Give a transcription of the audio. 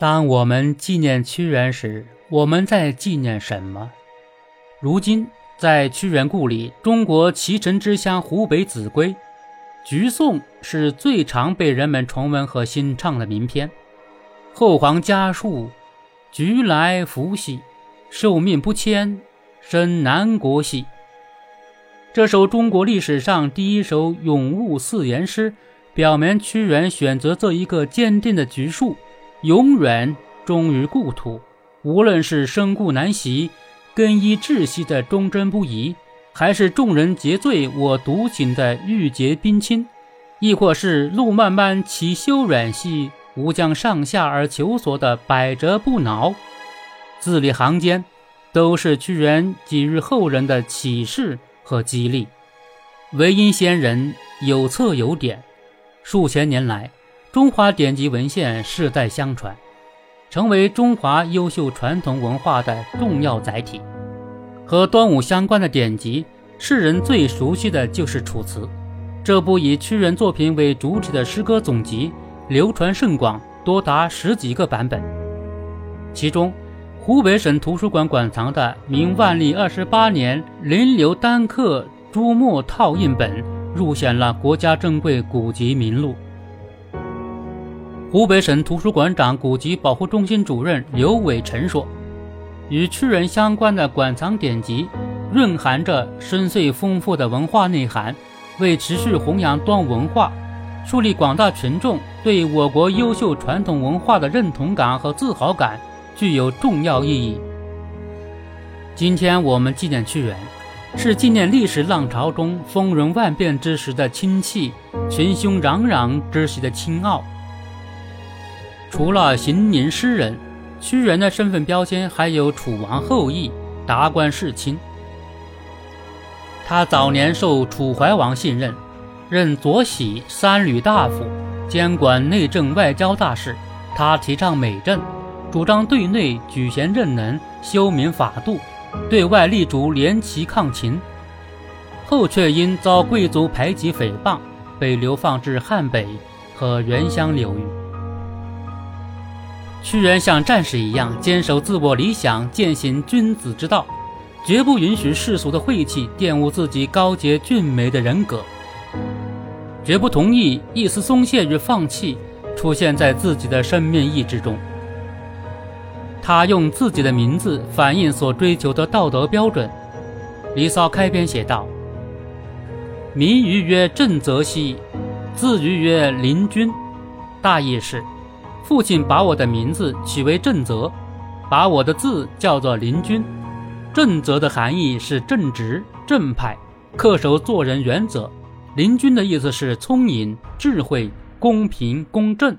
当我们纪念屈原时，我们在纪念什么？如今，在屈原故里，中国奇臣之乡湖北秭归，《橘颂》是最常被人们重温和新唱的名篇。后皇家树，橘来福兮，受命不迁，生南国兮。这首中国历史上第一首咏物四言诗，表明屈原选择做一个坚定的橘树。永远忠于故土，无论是身故难袭、更衣窒息的忠贞不移，还是众人皆醉我独醒的郁结冰清，亦或是路漫漫其修远兮，吾将上下而求索的百折不挠，字里行间都是屈原给予后人的启示和激励。唯因先人有册有典，数千年来。中华典籍文献世代相传，成为中华优秀传统文化的重要载体。和端午相关的典籍，世人最熟悉的就是《楚辞》。这部以屈原作品为主体的诗歌总集，流传甚广，多达十几个版本。其中，湖北省图书馆馆藏的明万历二十八年临流丹刻朱墨套印本，入选了国家珍贵古籍名录。湖北省图书馆长古籍保护中心主任刘伟臣说：“与屈原相关的馆藏典籍，蕴含着深邃丰富的文化内涵，为持续弘扬端午文化，树立广大群众对我国优秀传统文化的认同感和自豪感，具有重要意义。今天我们纪念屈原，是纪念历史浪潮中风云万变之时的清气，群雄攘攘之时的清傲。”除了行吟诗人，屈原的身份标签还有楚王后裔、达官世卿。他早年受楚怀王信任，任左喜三闾大夫，监管内政外交大事。他提倡美政，主张对内举贤任能、修明法度，对外立足联齐抗秦。后却因遭贵族排挤诽谤，被流放至汉北和原乡流域。屈原像战士一样坚守自我理想，践行君子之道，绝不允许世俗的晦气玷污自己高洁俊美的人格，绝不同意一丝松懈与放弃出现在自己的生命意志中。他用自己的名字反映所追求的道德标准。《离骚》开篇写道：“名于曰正则兮，字于曰灵君。”大意是。父亲把我的名字取为正则，把我的字叫做林君。正则的含义是正直、正派、恪守做人原则。林君的意思是聪颖、智慧、公平、公正。